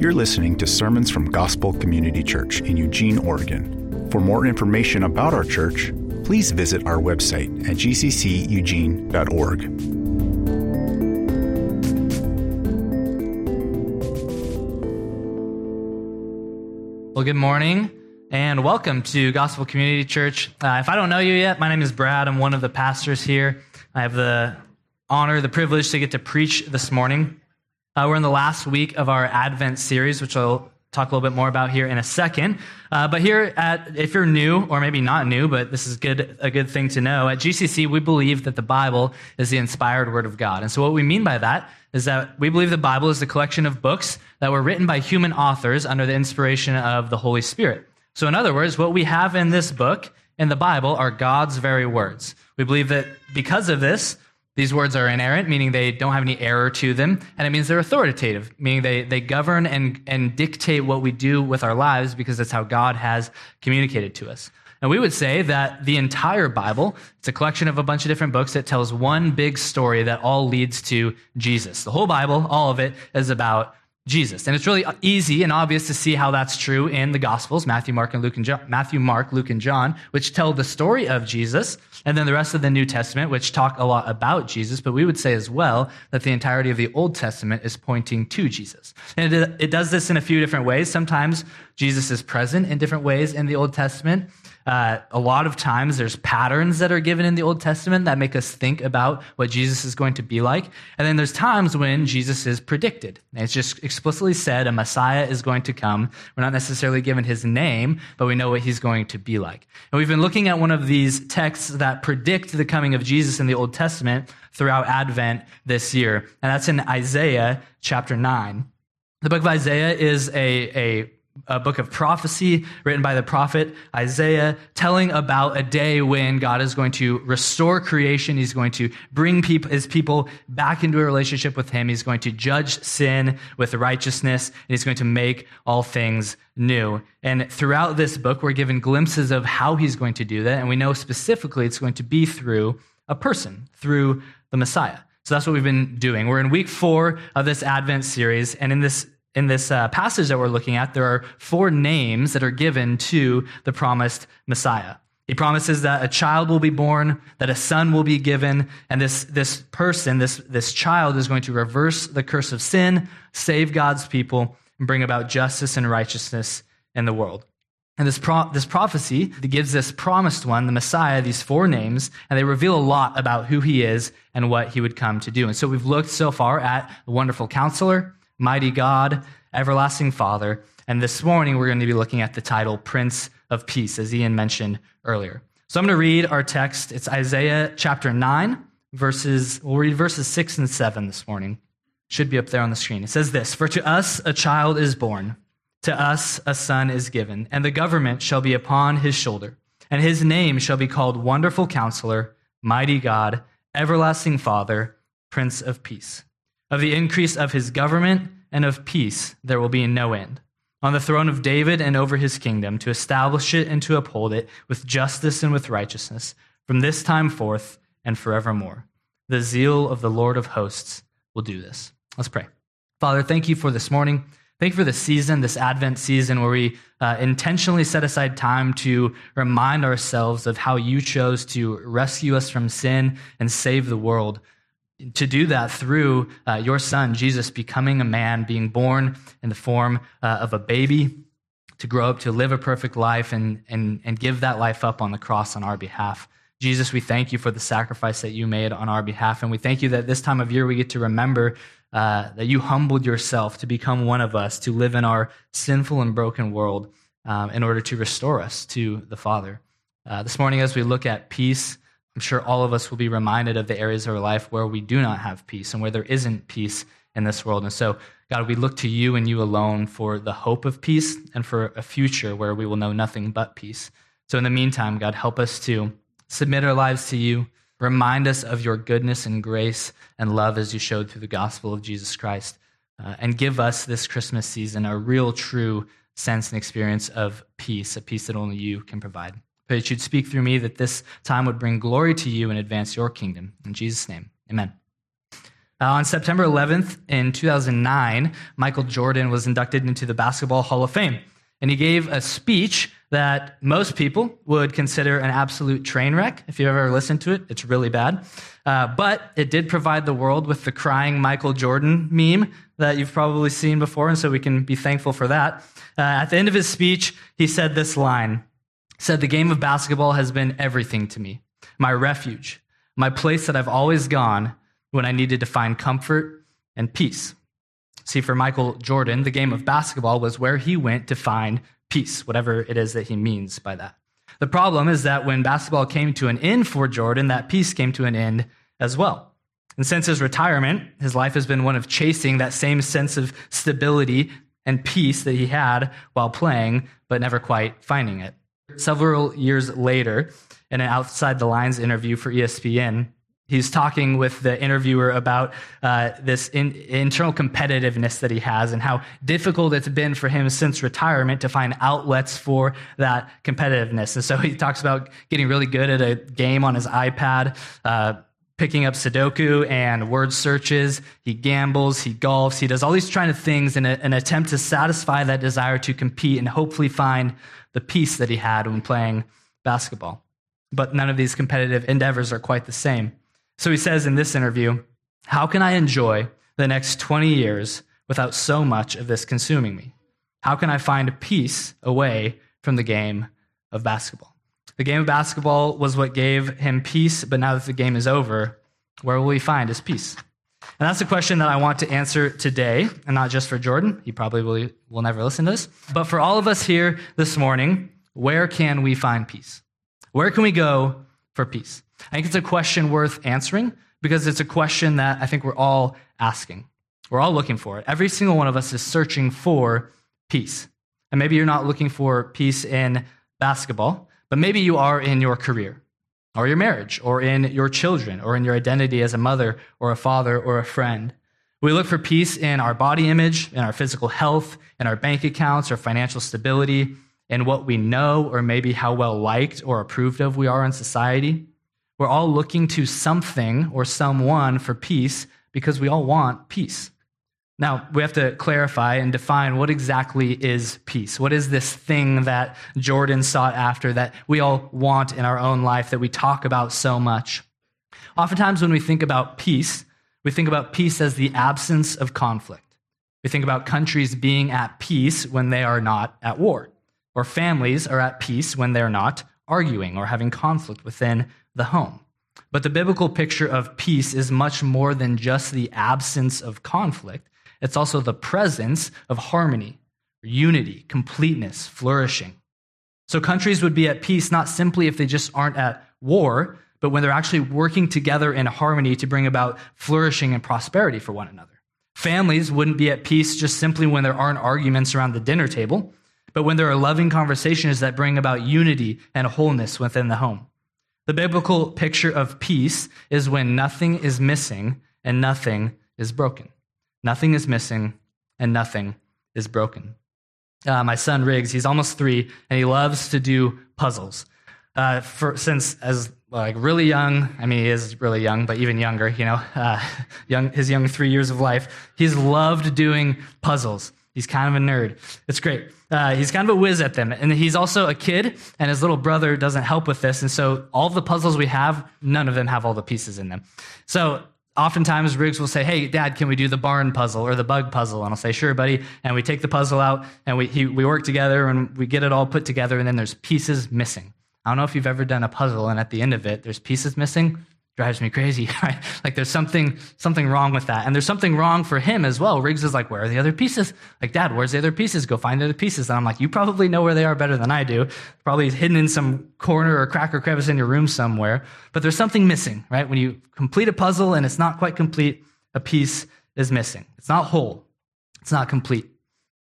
You're listening to sermons from Gospel Community Church in Eugene, Oregon. For more information about our church, please visit our website at gcceugene.org. Well, good morning and welcome to Gospel Community Church. Uh, if I don't know you yet, my name is Brad. I'm one of the pastors here. I have the honor, the privilege to get to preach this morning. Uh, we're in the last week of our Advent series, which I'll talk a little bit more about here in a second. Uh, but here at, if you're new, or maybe not new, but this is good, a good thing to know, at GCC, we believe that the Bible is the inspired word of God. And so what we mean by that is that we believe the Bible is a collection of books that were written by human authors under the inspiration of the Holy Spirit. So in other words, what we have in this book, in the Bible, are God's very words. We believe that because of this, these words are inerrant, meaning they don't have any error to them, and it means they're authoritative, meaning they, they govern and, and dictate what we do with our lives because that's how God has communicated to us. And we would say that the entire Bible, it's a collection of a bunch of different books that tells one big story that all leads to Jesus. The whole Bible, all of it, is about Jesus. And it's really easy and obvious to see how that's true in the Gospels, Matthew, Mark, and Luke and John, Matthew, Mark, Luke, and John, which tell the story of Jesus, and then the rest of the New Testament, which talk a lot about Jesus. But we would say as well that the entirety of the Old Testament is pointing to Jesus. And it, it does this in a few different ways. Sometimes Jesus is present in different ways in the Old Testament. Uh, a lot of times there's patterns that are given in the Old Testament that make us think about what Jesus is going to be like. And then there's times when Jesus is predicted. It's just explicitly said a Messiah is going to come. We're not necessarily given his name, but we know what he's going to be like. And we've been looking at one of these texts that predict the coming of Jesus in the Old Testament throughout Advent this year. And that's in Isaiah chapter 9. The book of Isaiah is a, a a book of prophecy written by the prophet Isaiah, telling about a day when God is going to restore creation. He's going to bring people, his people back into a relationship with him. He's going to judge sin with righteousness, and he's going to make all things new. And throughout this book, we're given glimpses of how he's going to do that. And we know specifically it's going to be through a person, through the Messiah. So that's what we've been doing. We're in week four of this Advent series. And in this in this uh, passage that we're looking at, there are four names that are given to the promised Messiah. He promises that a child will be born, that a son will be given, and this, this person, this, this child, is going to reverse the curse of sin, save God's people, and bring about justice and righteousness in the world. And this, pro- this prophecy gives this promised one, the Messiah, these four names, and they reveal a lot about who he is and what he would come to do. And so we've looked so far at the wonderful counselor, mighty God, everlasting Father. And this morning, we're going to be looking at the title Prince of Peace, as Ian mentioned earlier. So I'm going to read our text. It's Isaiah chapter 9, verses, we'll read verses 6 and 7 this morning. Should be up there on the screen. It says this For to us a child is born, to us a son is given, and the government shall be upon his shoulder. And his name shall be called Wonderful Counselor, Mighty God, Everlasting Father, Prince of Peace. Of the increase of his government and of peace there will be no end. On the throne of David and over his kingdom, to establish it and to uphold it with justice and with righteousness, from this time forth and forevermore. The zeal of the Lord of hosts will do this. Let's pray. Father, thank you for this morning. Thank you for this season, this Advent season, where we uh, intentionally set aside time to remind ourselves of how you chose to rescue us from sin and save the world to do that through uh, your son, Jesus, becoming a man, being born in the form uh, of a baby, to grow up to live a perfect life and, and, and give that life up on the cross on our behalf. Jesus, we thank you for the sacrifice that you made on our behalf. And we thank you that this time of year we get to remember uh, that you humbled yourself to become one of us, to live in our sinful and broken world um, in order to restore us to the Father. Uh, this morning, as we look at peace, I'm sure all of us will be reminded of the areas of our life where we do not have peace and where there isn't peace in this world. And so, God, we look to you and you alone for the hope of peace and for a future where we will know nothing but peace. So, in the meantime, God, help us to submit our lives to you. Remind us of your goodness and grace and love as you showed through the gospel of Jesus Christ. Uh, and give us this Christmas season a real, true sense and experience of peace, a peace that only you can provide. That you'd speak through me, that this time would bring glory to you and advance your kingdom. In Jesus' name, amen. Uh, on September 11th in 2009, Michael Jordan was inducted into the Basketball Hall of Fame. And he gave a speech that most people would consider an absolute train wreck. If you've ever listened to it, it's really bad. Uh, but it did provide the world with the crying Michael Jordan meme that you've probably seen before, and so we can be thankful for that. Uh, at the end of his speech, he said this line said, The game of basketball has been everything to me, my refuge, my place that I've always gone when I needed to find comfort and peace. See, for Michael Jordan, the game of basketball was where he went to find peace, whatever it is that he means by that. The problem is that when basketball came to an end for Jordan, that peace came to an end as well. And since his retirement, his life has been one of chasing that same sense of stability and peace that he had while playing, but never quite finding it. Several years later, in an outside the lines interview for ESPN, he's talking with the interviewer about uh, this in, internal competitiveness that he has and how difficult it's been for him since retirement to find outlets for that competitiveness. And so he talks about getting really good at a game on his iPad. Uh, picking up Sudoku and word searches. He gambles, he golfs, he does all these kind of things in a, an attempt to satisfy that desire to compete and hopefully find the peace that he had when playing basketball. But none of these competitive endeavors are quite the same. So he says in this interview, How can I enjoy the next 20 years without so much of this consuming me? How can I find peace away from the game of basketball? The game of basketball was what gave him peace, but now that the game is over, where will he find his peace? And that's the question that I want to answer today, and not just for Jordan. He probably will, will never listen to this. But for all of us here this morning, where can we find peace? Where can we go for peace? I think it's a question worth answering because it's a question that I think we're all asking. We're all looking for it. Every single one of us is searching for peace. And maybe you're not looking for peace in basketball, but maybe you are in your career or your marriage or in your children or in your identity as a mother or a father or a friend. We look for peace in our body image, in our physical health, in our bank accounts, our financial stability, in what we know, or maybe how well liked or approved of we are in society. We're all looking to something or someone for peace because we all want peace. Now, we have to clarify and define what exactly is peace. What is this thing that Jordan sought after that we all want in our own life that we talk about so much? Oftentimes, when we think about peace, we think about peace as the absence of conflict. We think about countries being at peace when they are not at war, or families are at peace when they're not arguing or having conflict within the home. But the biblical picture of peace is much more than just the absence of conflict. It's also the presence of harmony, unity, completeness, flourishing. So countries would be at peace not simply if they just aren't at war, but when they're actually working together in harmony to bring about flourishing and prosperity for one another. Families wouldn't be at peace just simply when there aren't arguments around the dinner table, but when there are loving conversations that bring about unity and wholeness within the home. The biblical picture of peace is when nothing is missing and nothing is broken. Nothing is missing and nothing is broken. Uh, my son Riggs, he's almost three, and he loves to do puzzles. Uh, for, since as like really young, I mean he is really young, but even younger, you know, uh, young, his young three years of life, he's loved doing puzzles. He's kind of a nerd. It's great. Uh, he's kind of a whiz at them. And he's also a kid, and his little brother doesn't help with this. And so all the puzzles we have, none of them have all the pieces in them. So oftentimes Riggs will say, Hey, dad, can we do the barn puzzle or the bug puzzle? And I'll say, Sure, buddy. And we take the puzzle out and we, he, we work together and we get it all put together, and then there's pieces missing. I don't know if you've ever done a puzzle and at the end of it, there's pieces missing drives me crazy, right? Like there's something, something wrong with that. And there's something wrong for him as well. Riggs is like, where are the other pieces? Like, dad, where's the other pieces? Go find the other pieces. And I'm like, you probably know where they are better than I do. Probably hidden in some corner or crack or crevice in your room somewhere. But there's something missing, right? When you complete a puzzle and it's not quite complete, a piece is missing. It's not whole. It's not complete.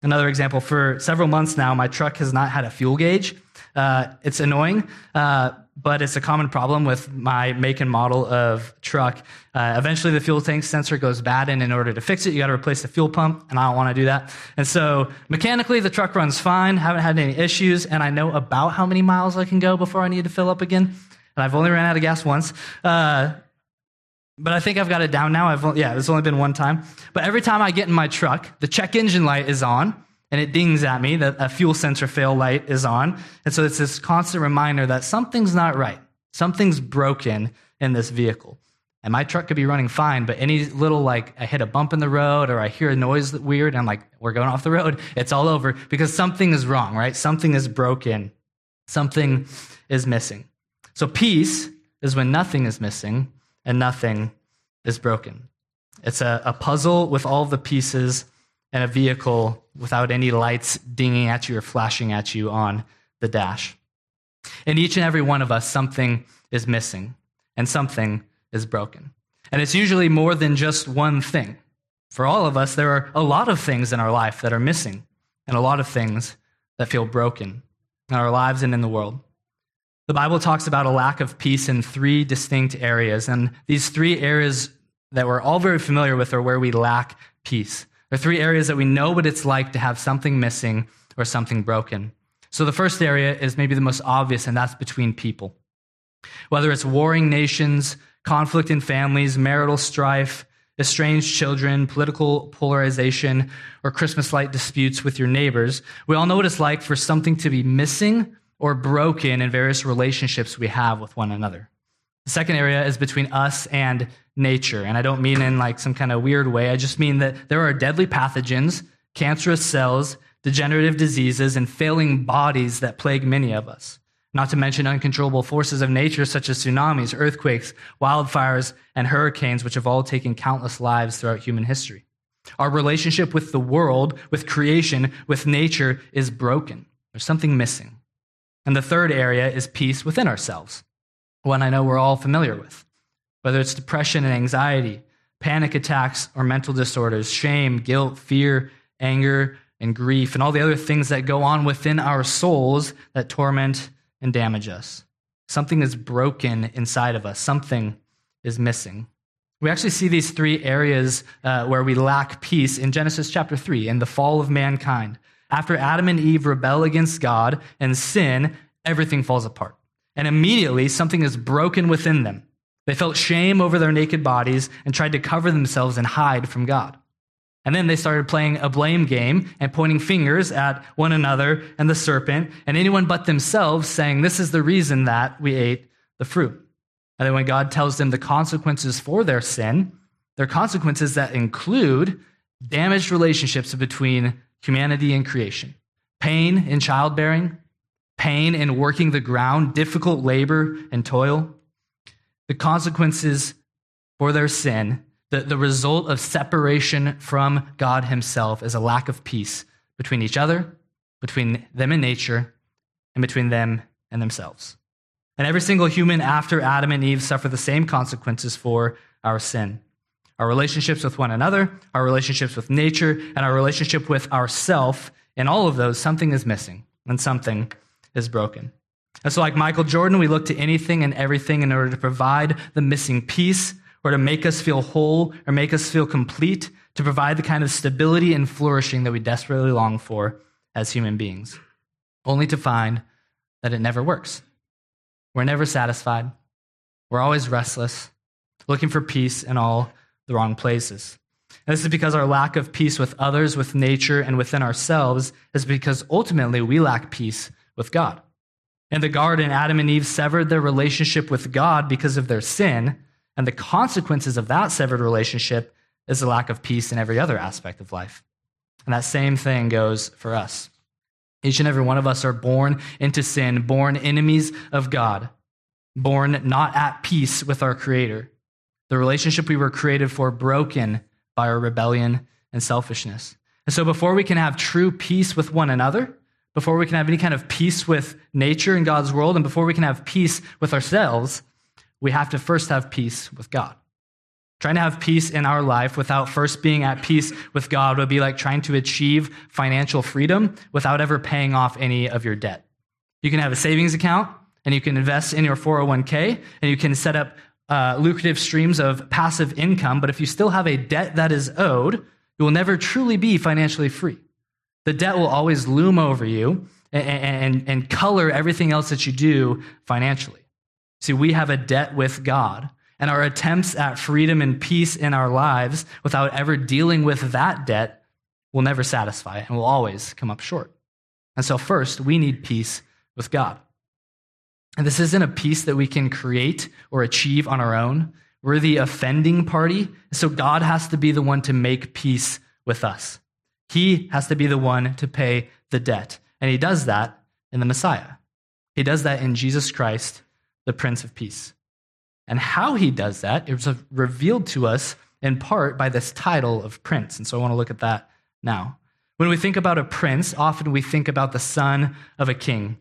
Another example, for several months now, my truck has not had a fuel gauge. Uh, it's annoying, uh, but it's a common problem with my make and model of truck. Uh, eventually, the fuel tank sensor goes bad, and in order to fix it, you got to replace the fuel pump, and I don't want to do that. And so, mechanically, the truck runs fine, haven't had any issues, and I know about how many miles I can go before I need to fill up again. And I've only ran out of gas once. But I think I've got it down now. I've, yeah, it's only been one time. But every time I get in my truck, the check engine light is on and it dings at me that a fuel sensor fail light is on. And so it's this constant reminder that something's not right. Something's broken in this vehicle. And my truck could be running fine, but any little, like, I hit a bump in the road or I hear a noise that weird, and I'm like, we're going off the road. It's all over because something is wrong, right? Something is broken. Something is missing. So peace is when nothing is missing and nothing is broken. It's a, a puzzle with all the pieces and a vehicle without any lights dinging at you or flashing at you on the dash. In each and every one of us, something is missing and something is broken. And it's usually more than just one thing. For all of us, there are a lot of things in our life that are missing and a lot of things that feel broken in our lives and in the world. The Bible talks about a lack of peace in three distinct areas, and these three areas that we're all very familiar with are where we lack peace. There are three areas that we know what it's like to have something missing or something broken. So the first area is maybe the most obvious, and that's between people. Whether it's warring nations, conflict in families, marital strife, estranged children, political polarization, or Christmas light disputes with your neighbors, we all know what it's like for something to be missing or broken in various relationships we have with one another. The second area is between us and nature. And I don't mean in like some kind of weird way. I just mean that there are deadly pathogens, cancerous cells, degenerative diseases, and failing bodies that plague many of us. Not to mention uncontrollable forces of nature such as tsunamis, earthquakes, wildfires, and hurricanes, which have all taken countless lives throughout human history. Our relationship with the world, with creation, with nature is broken. There's something missing. And the third area is peace within ourselves, one I know we're all familiar with. Whether it's depression and anxiety, panic attacks or mental disorders, shame, guilt, fear, anger, and grief, and all the other things that go on within our souls that torment and damage us. Something is broken inside of us, something is missing. We actually see these three areas uh, where we lack peace in Genesis chapter 3 in the fall of mankind. After Adam and Eve rebel against God and sin, everything falls apart. And immediately something is broken within them. They felt shame over their naked bodies and tried to cover themselves and hide from God. And then they started playing a blame game and pointing fingers at one another and the serpent and anyone but themselves, saying, This is the reason that we ate the fruit. And then when God tells them the consequences for their sin, their consequences that include damaged relationships between humanity and creation, pain in childbearing, pain in working the ground, difficult labor and toil, the consequences for their sin, the, the result of separation from God Himself is a lack of peace between each other, between them and nature, and between them and themselves. And every single human after Adam and Eve suffer the same consequences for our sin. Our relationships with one another, our relationships with nature, and our relationship with ourself, in all of those, something is missing and something is broken. And so, like Michael Jordan, we look to anything and everything in order to provide the missing piece or to make us feel whole or make us feel complete, to provide the kind of stability and flourishing that we desperately long for as human beings, only to find that it never works. We're never satisfied. We're always restless, looking for peace in all the wrong places. And this is because our lack of peace with others, with nature, and within ourselves is because ultimately we lack peace with God. In the garden, Adam and Eve severed their relationship with God because of their sin, and the consequences of that severed relationship is a lack of peace in every other aspect of life. And that same thing goes for us. Each and every one of us are born into sin, born enemies of God, born not at peace with our Creator. The relationship we were created for broken by our rebellion and selfishness. And so before we can have true peace with one another, before we can have any kind of peace with nature and God's world, and before we can have peace with ourselves, we have to first have peace with God. Trying to have peace in our life without first being at peace with God would be like trying to achieve financial freedom without ever paying off any of your debt. You can have a savings account and you can invest in your 401k and you can set up uh, lucrative streams of passive income, but if you still have a debt that is owed, you will never truly be financially free. The debt will always loom over you and, and, and color everything else that you do financially. See, we have a debt with God. And our attempts at freedom and peace in our lives without ever dealing with that debt will never satisfy and will always come up short. And so, first, we need peace with God. And this isn't a peace that we can create or achieve on our own. We're the offending party. So, God has to be the one to make peace with us. He has to be the one to pay the debt. And He does that in the Messiah. He does that in Jesus Christ, the Prince of Peace. And how He does that is revealed to us in part by this title of Prince. And so, I want to look at that now. When we think about a prince, often we think about the son of a king.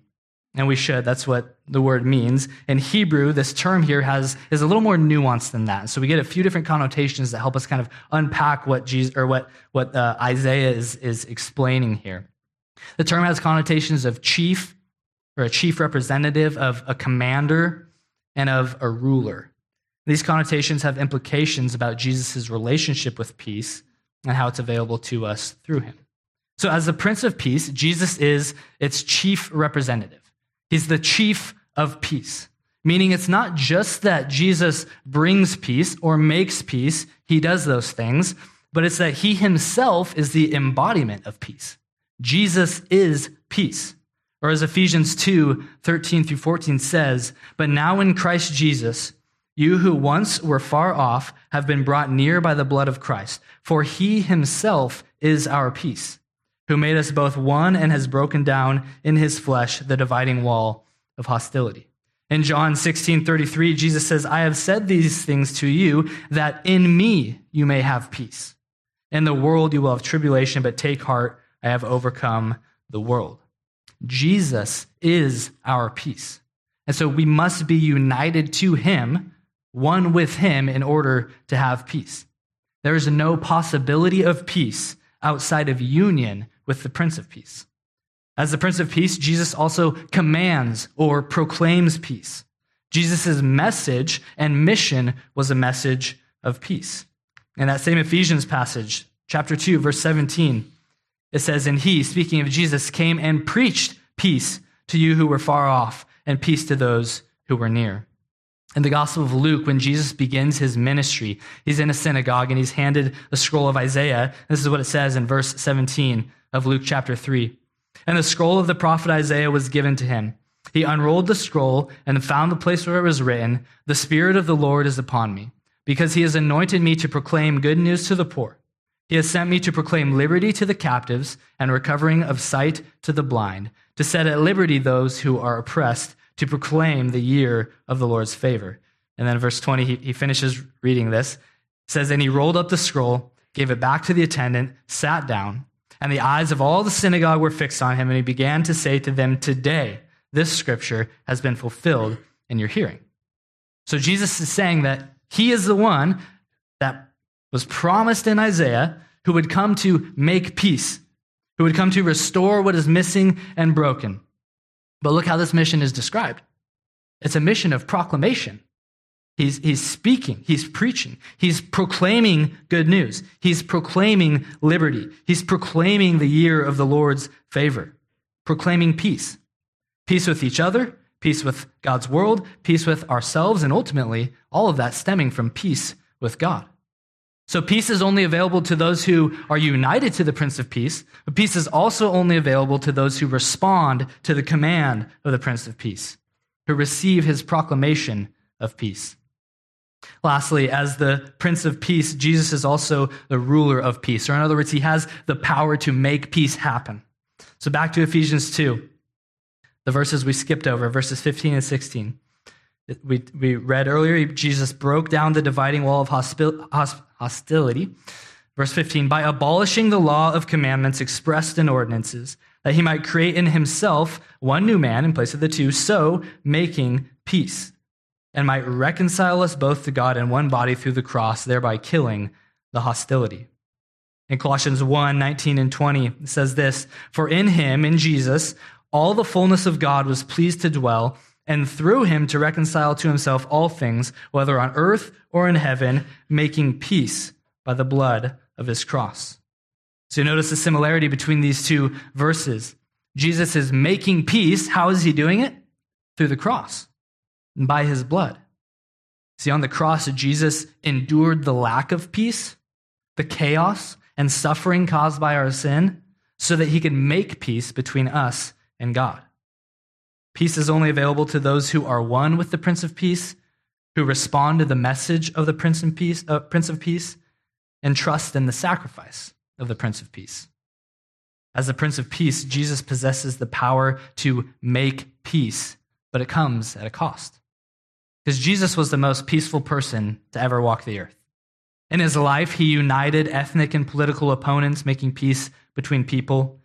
And we should. That's what the word means. In Hebrew, this term here has is a little more nuanced than that. So we get a few different connotations that help us kind of unpack what Jesus or what what uh, Isaiah is is explaining here. The term has connotations of chief or a chief representative, of a commander, and of a ruler. These connotations have implications about Jesus' relationship with peace and how it's available to us through him. So, as the Prince of Peace, Jesus is its chief representative. He's the chief of peace, meaning it's not just that Jesus brings peace or makes peace, he does those things, but it's that he himself is the embodiment of peace. Jesus is peace. Or as Ephesians 2 13 through 14 says, But now in Christ Jesus, you who once were far off have been brought near by the blood of Christ, for he himself is our peace who made us both one and has broken down in his flesh the dividing wall of hostility. In John 16 33, Jesus says, I have said these things to you that in me you may have peace. In the world you will have tribulation, but take heart, I have overcome the world. Jesus is our peace. And so we must be united to him, one with him, in order to have peace. There is no possibility of peace outside of union with the Prince of Peace. As the Prince of Peace, Jesus also commands or proclaims peace. Jesus' message and mission was a message of peace. In that same Ephesians passage, chapter 2, verse 17, it says, And he, speaking of Jesus, came and preached peace to you who were far off, and peace to those who were near. In the Gospel of Luke, when Jesus begins his ministry, he's in a synagogue and he's handed the scroll of Isaiah. This is what it says in verse 17 of Luke chapter 3. And the scroll of the prophet Isaiah was given to him. He unrolled the scroll and found the place where it was written, The Spirit of the Lord is upon me, because he has anointed me to proclaim good news to the poor. He has sent me to proclaim liberty to the captives and recovering of sight to the blind, to set at liberty those who are oppressed, to proclaim the year of the Lord's favor. And then verse 20, he, he finishes reading this. Says, And he rolled up the scroll, gave it back to the attendant, sat down. And the eyes of all the synagogue were fixed on him, and he began to say to them, Today, this scripture has been fulfilled in your hearing. So Jesus is saying that he is the one that was promised in Isaiah who would come to make peace, who would come to restore what is missing and broken. But look how this mission is described it's a mission of proclamation. He's, he's speaking, he's preaching, he's proclaiming good news, he's proclaiming liberty, he's proclaiming the year of the Lord's favor, proclaiming peace. Peace with each other, peace with God's world, peace with ourselves, and ultimately, all of that stemming from peace with God. So, peace is only available to those who are united to the Prince of Peace, but peace is also only available to those who respond to the command of the Prince of Peace, who receive his proclamation of peace. Lastly, as the Prince of Peace, Jesus is also the ruler of peace. Or, in other words, he has the power to make peace happen. So, back to Ephesians 2, the verses we skipped over, verses 15 and 16. We, we read earlier, Jesus broke down the dividing wall of hostility. Verse 15, by abolishing the law of commandments expressed in ordinances, that he might create in himself one new man in place of the two, so making peace and might reconcile us both to God in one body through the cross, thereby killing the hostility. In Colossians 1 19 and 20, it says this For in him, in Jesus, all the fullness of God was pleased to dwell, and through him to reconcile to himself all things, whether on earth or in heaven, making peace by the blood of his cross. So you notice the similarity between these two verses. Jesus is making peace. How is he doing it? Through the cross and by his blood. See, on the cross, Jesus endured the lack of peace, the chaos, and suffering caused by our sin so that he could make peace between us and God. Peace is only available to those who are one with the Prince of Peace, who respond to the message of the Prince Peace, uh, Prince of Peace and trust in the sacrifice of the Prince of Peace. As the Prince of Peace, Jesus possesses the power to make peace, but it comes at a cost. Because Jesus was the most peaceful person to ever walk the earth. In his life, he united ethnic and political opponents, making peace between people.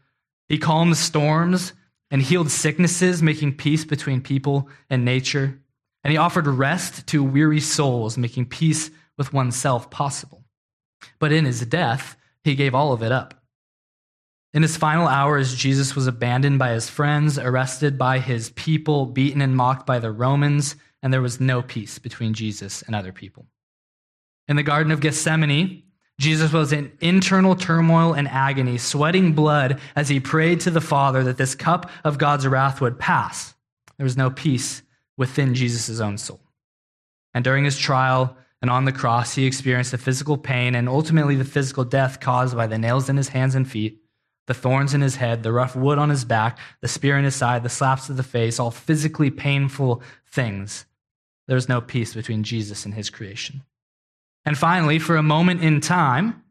He calmed storms and healed sicknesses, making peace between people and nature. And he offered rest to weary souls, making peace with oneself possible. But in his death, he gave all of it up. In his final hours, Jesus was abandoned by his friends, arrested by his people, beaten and mocked by the Romans, and there was no peace between Jesus and other people. In the Garden of Gethsemane, Jesus was in internal turmoil and agony, sweating blood as he prayed to the Father that this cup of God's wrath would pass. There was no peace within Jesus' own soul. And during his trial and on the cross, he experienced the physical pain and ultimately the physical death caused by the nails in his hands and feet, the thorns in his head, the rough wood on his back, the spear in his side, the slaps to the face, all physically painful things. There was no peace between Jesus and his creation. And finally, for a moment in time,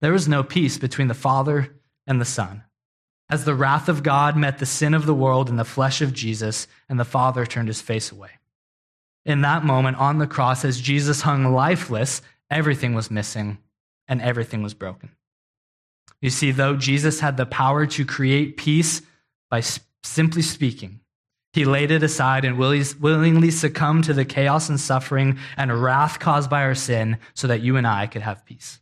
there was no peace between the Father and the Son. As the wrath of God met the sin of the world in the flesh of Jesus, and the Father turned his face away. In that moment on the cross, as Jesus hung lifeless, everything was missing and everything was broken. You see, though Jesus had the power to create peace by simply speaking, he laid it aside and willingly succumbed to the chaos and suffering and wrath caused by our sin so that you and I could have peace.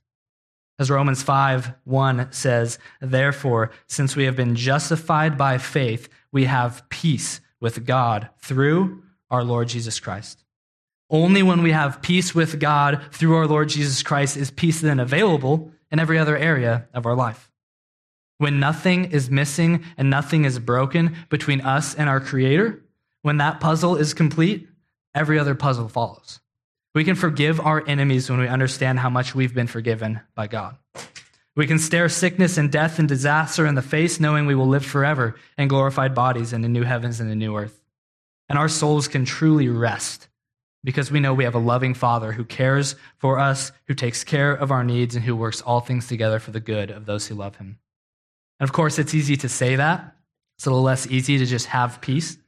As Romans 5 1 says, Therefore, since we have been justified by faith, we have peace with God through our Lord Jesus Christ. Only when we have peace with God through our Lord Jesus Christ is peace then available in every other area of our life. When nothing is missing and nothing is broken between us and our Creator, when that puzzle is complete, every other puzzle follows. We can forgive our enemies when we understand how much we've been forgiven by God. We can stare sickness and death and disaster in the face, knowing we will live forever in glorified bodies in the new heavens and the new earth. And our souls can truly rest because we know we have a loving Father who cares for us, who takes care of our needs, and who works all things together for the good of those who love him. And of course, it's easy to say that. It's a little less easy to just have peace.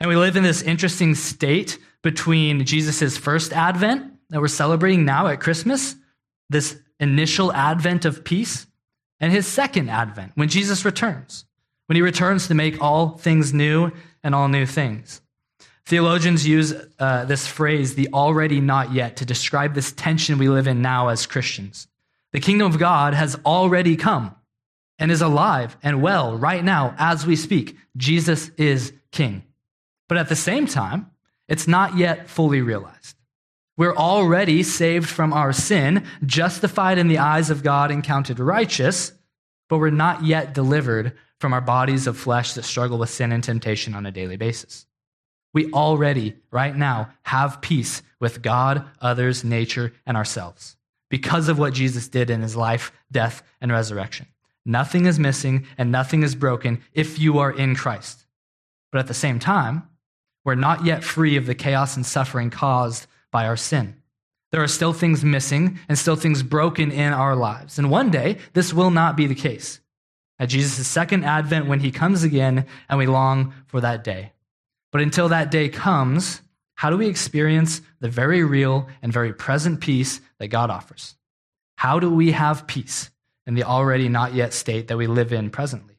And we live in this interesting state between Jesus' first advent that we're celebrating now at Christmas, this initial advent of peace, and his second advent when Jesus returns, when he returns to make all things new and all new things. Theologians use uh, this phrase, the already not yet, to describe this tension we live in now as Christians. The kingdom of God has already come and is alive and well right now as we speak. Jesus is king. But at the same time, it's not yet fully realized. We're already saved from our sin, justified in the eyes of God, and counted righteous, but we're not yet delivered from our bodies of flesh that struggle with sin and temptation on a daily basis. We already, right now, have peace with God, others, nature, and ourselves because of what Jesus did in his life, death, and resurrection. Nothing is missing and nothing is broken if you are in Christ. But at the same time, we're not yet free of the chaos and suffering caused by our sin. There are still things missing and still things broken in our lives. And one day, this will not be the case. At Jesus' second advent, when he comes again, and we long for that day. But until that day comes, how do we experience the very real and very present peace that God offers? How do we have peace? In the already not yet state that we live in presently.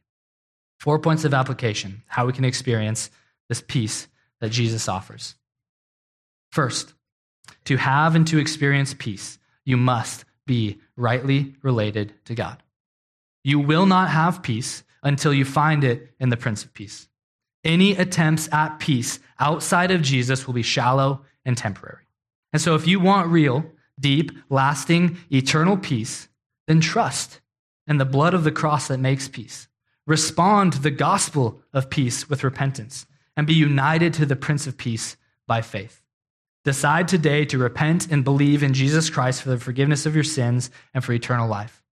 Four points of application how we can experience this peace that Jesus offers. First, to have and to experience peace, you must be rightly related to God. You will not have peace until you find it in the Prince of Peace. Any attempts at peace outside of Jesus will be shallow and temporary. And so, if you want real, deep, lasting, eternal peace, then trust in the blood of the cross that makes peace. Respond to the gospel of peace with repentance and be united to the Prince of Peace by faith. Decide today to repent and believe in Jesus Christ for the forgiveness of your sins and for eternal life.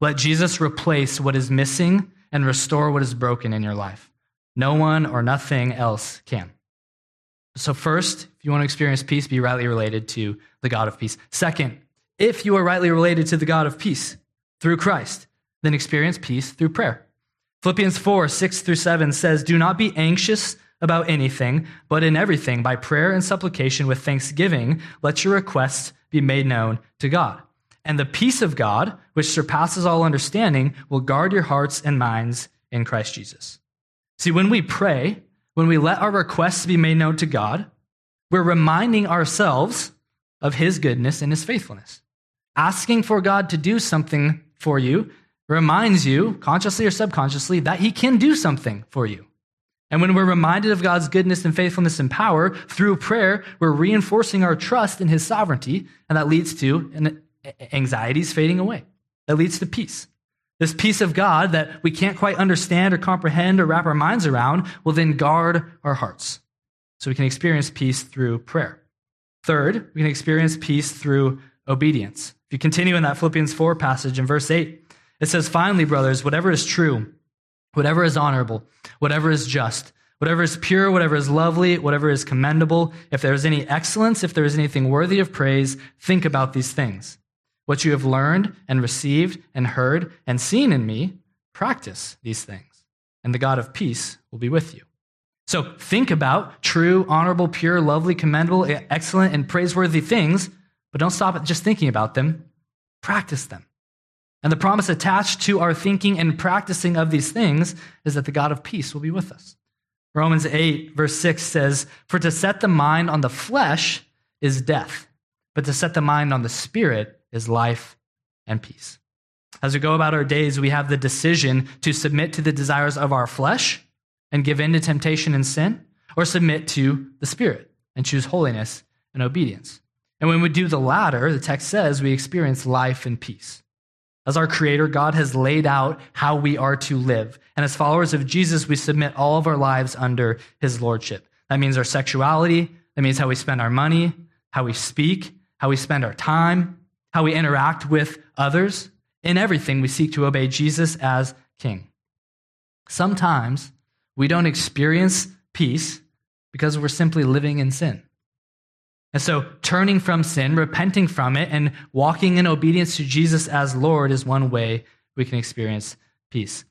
Let Jesus replace what is missing and restore what is broken in your life. No one or nothing else can. So, first, if you want to experience peace, be rightly related to the God of peace. Second, if you are rightly related to the God of peace through Christ, then experience peace through prayer. Philippians 4 6 through 7 says, Do not be anxious about anything, but in everything, by prayer and supplication with thanksgiving, let your requests be made known to God. And the peace of God, which surpasses all understanding, will guard your hearts and minds in Christ Jesus. See, when we pray, when we let our requests be made known to God, we're reminding ourselves of His goodness and His faithfulness. Asking for God to do something for you reminds you, consciously or subconsciously, that He can do something for you. And when we're reminded of God's goodness and faithfulness and power through prayer, we're reinforcing our trust in His sovereignty, and that leads to anxieties fading away. That leads to peace. This peace of God that we can't quite understand or comprehend or wrap our minds around will then guard our hearts. So we can experience peace through prayer. Third, we can experience peace through obedience. You continue in that Philippians 4 passage in verse 8, it says, Finally, brothers, whatever is true, whatever is honorable, whatever is just, whatever is pure, whatever is lovely, whatever is commendable, if there is any excellence, if there is anything worthy of praise, think about these things. What you have learned and received and heard and seen in me, practice these things, and the God of peace will be with you. So think about true, honorable, pure, lovely, commendable, excellent, and praiseworthy things, but don't stop at just thinking about them. Practice them. And the promise attached to our thinking and practicing of these things is that the God of peace will be with us. Romans 8, verse 6 says, For to set the mind on the flesh is death, but to set the mind on the spirit is life and peace. As we go about our days, we have the decision to submit to the desires of our flesh and give in to temptation and sin, or submit to the Spirit and choose holiness and obedience. And when we do the latter, the text says we experience life and peace. As our Creator, God has laid out how we are to live. And as followers of Jesus, we submit all of our lives under His Lordship. That means our sexuality, that means how we spend our money, how we speak, how we spend our time, how we interact with others. In everything, we seek to obey Jesus as King. Sometimes we don't experience peace because we're simply living in sin. And so, turning from sin, repenting from it, and walking in obedience to Jesus as Lord is one way we can experience peace.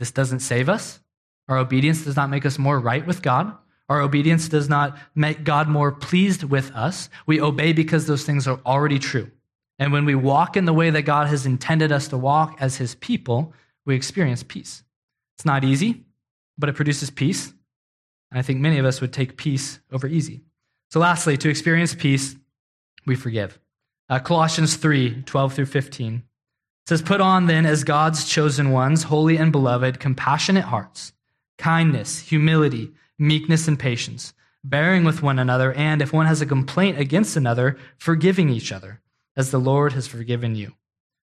This doesn't save us. Our obedience does not make us more right with God. Our obedience does not make God more pleased with us. We obey because those things are already true. And when we walk in the way that God has intended us to walk as his people, we experience peace. It's not easy, but it produces peace. And I think many of us would take peace over easy. So, lastly, to experience peace, we forgive. Uh, Colossians 3 12 through 15 says, Put on then as God's chosen ones, holy and beloved, compassionate hearts, kindness, humility, meekness, and patience, bearing with one another, and if one has a complaint against another, forgiving each other as the Lord has forgiven you.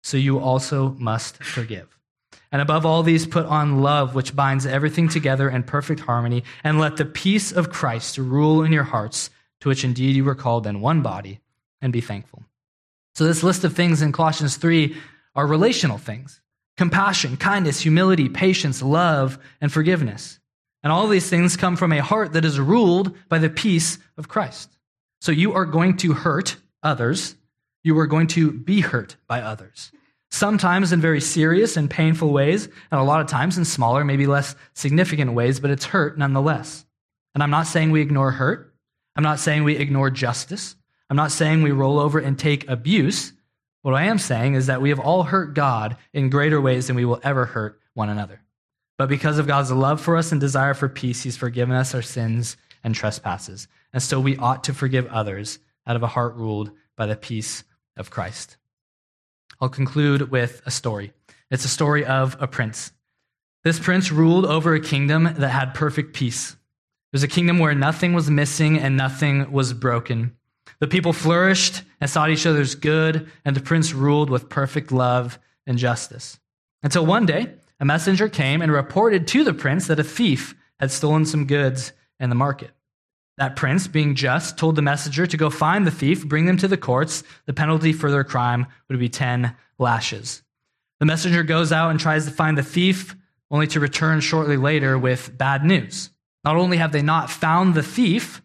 So you also must forgive. And above all these, put on love, which binds everything together in perfect harmony, and let the peace of Christ rule in your hearts, to which indeed you were called in one body, and be thankful. So, this list of things in Colossians 3 are relational things compassion, kindness, humility, patience, love, and forgiveness. And all these things come from a heart that is ruled by the peace of Christ. So, you are going to hurt others you are going to be hurt by others. Sometimes in very serious and painful ways, and a lot of times in smaller, maybe less significant ways, but it's hurt nonetheless. And I'm not saying we ignore hurt. I'm not saying we ignore justice. I'm not saying we roll over and take abuse. What I am saying is that we have all hurt God in greater ways than we will ever hurt one another. But because of God's love for us and desire for peace, He's forgiven us our sins and trespasses. And so we ought to forgive others out of a heart ruled by the peace of Christ. I'll conclude with a story. It's a story of a prince. This prince ruled over a kingdom that had perfect peace. It was a kingdom where nothing was missing and nothing was broken. The people flourished and sought each other's good, and the prince ruled with perfect love and justice. Until one day, a messenger came and reported to the prince that a thief had stolen some goods in the market. That prince, being just, told the messenger to go find the thief, bring them to the courts. The penalty for their crime would be 10 lashes. The messenger goes out and tries to find the thief, only to return shortly later with bad news. Not only have they not found the thief,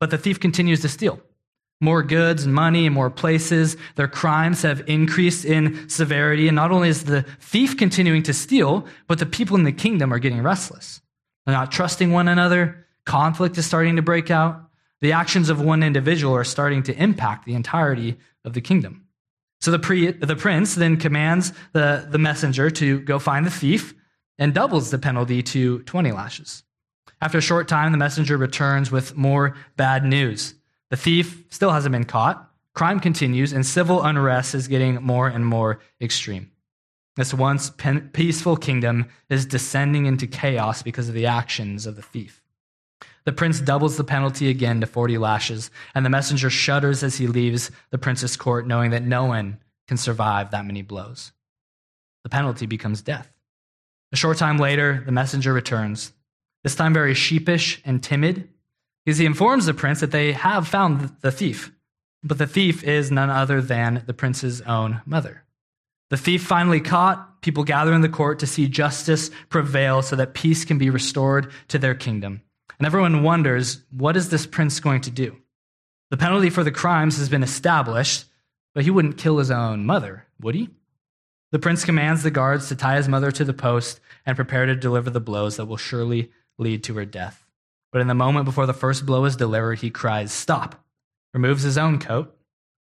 but the thief continues to steal. More goods and money and more places. Their crimes have increased in severity. And not only is the thief continuing to steal, but the people in the kingdom are getting restless. They're not trusting one another. Conflict is starting to break out. The actions of one individual are starting to impact the entirety of the kingdom. So the, pre, the prince then commands the, the messenger to go find the thief and doubles the penalty to 20 lashes. After a short time, the messenger returns with more bad news. The thief still hasn't been caught. Crime continues, and civil unrest is getting more and more extreme. This once peaceful kingdom is descending into chaos because of the actions of the thief. The prince doubles the penalty again to 40 lashes, and the messenger shudders as he leaves the prince's court, knowing that no one can survive that many blows. The penalty becomes death. A short time later, the messenger returns, this time very sheepish and timid, because he informs the prince that they have found the thief. But the thief is none other than the prince's own mother. The thief finally caught, people gather in the court to see justice prevail so that peace can be restored to their kingdom. And everyone wonders, what is this prince going to do? The penalty for the crimes has been established, but he wouldn't kill his own mother, would he? The prince commands the guards to tie his mother to the post and prepare to deliver the blows that will surely lead to her death. But in the moment before the first blow is delivered, he cries, Stop! Removes his own coat,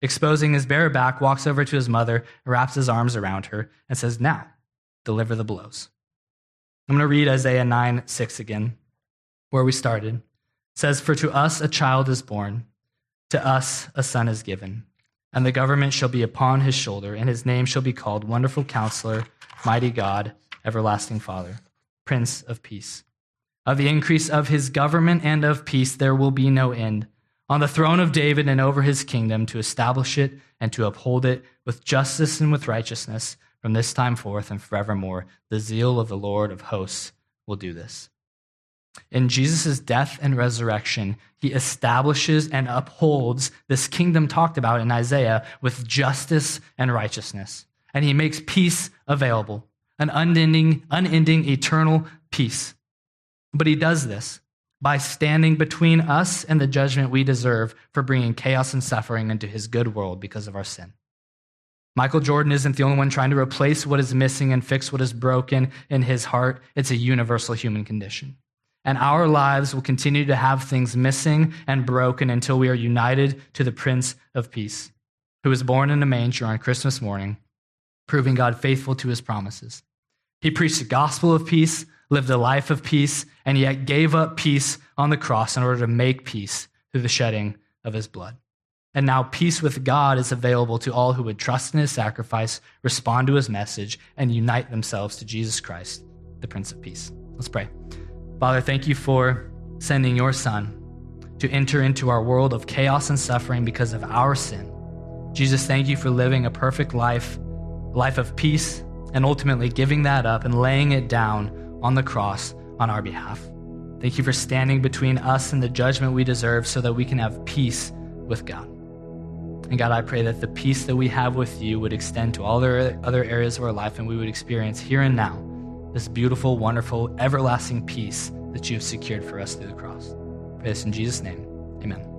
exposing his bare back, walks over to his mother, wraps his arms around her, and says, Now, deliver the blows. I'm going to read Isaiah 9 6 again where we started, says, For to us a child is born, to us a son is given, and the government shall be upon his shoulder, and his name shall be called Wonderful Counselor, Mighty God, Everlasting Father, Prince of Peace. Of the increase of his government and of peace there will be no end. On the throne of David and over his kingdom, to establish it and to uphold it with justice and with righteousness from this time forth and forevermore. The zeal of the Lord of hosts will do this. In Jesus' death and resurrection, he establishes and upholds this kingdom talked about in Isaiah with justice and righteousness. And he makes peace available, an unending, unending eternal peace. But he does this by standing between us and the judgment we deserve for bringing chaos and suffering into his good world because of our sin. Michael Jordan isn't the only one trying to replace what is missing and fix what is broken in his heart. It's a universal human condition. And our lives will continue to have things missing and broken until we are united to the Prince of Peace, who was born in a manger on Christmas morning, proving God faithful to his promises. He preached the gospel of peace, lived a life of peace, and yet gave up peace on the cross in order to make peace through the shedding of his blood. And now peace with God is available to all who would trust in his sacrifice, respond to his message, and unite themselves to Jesus Christ, the Prince of Peace. Let's pray. Father, thank you for sending your Son to enter into our world of chaos and suffering because of our sin. Jesus, thank you for living a perfect life, a life of peace, and ultimately giving that up and laying it down on the cross on our behalf. Thank you for standing between us and the judgment we deserve so that we can have peace with God. And God, I pray that the peace that we have with you would extend to all the other areas of our life and we would experience here and now this beautiful, wonderful, everlasting peace that you have secured for us through the cross. pray this in Jesus' name. Amen.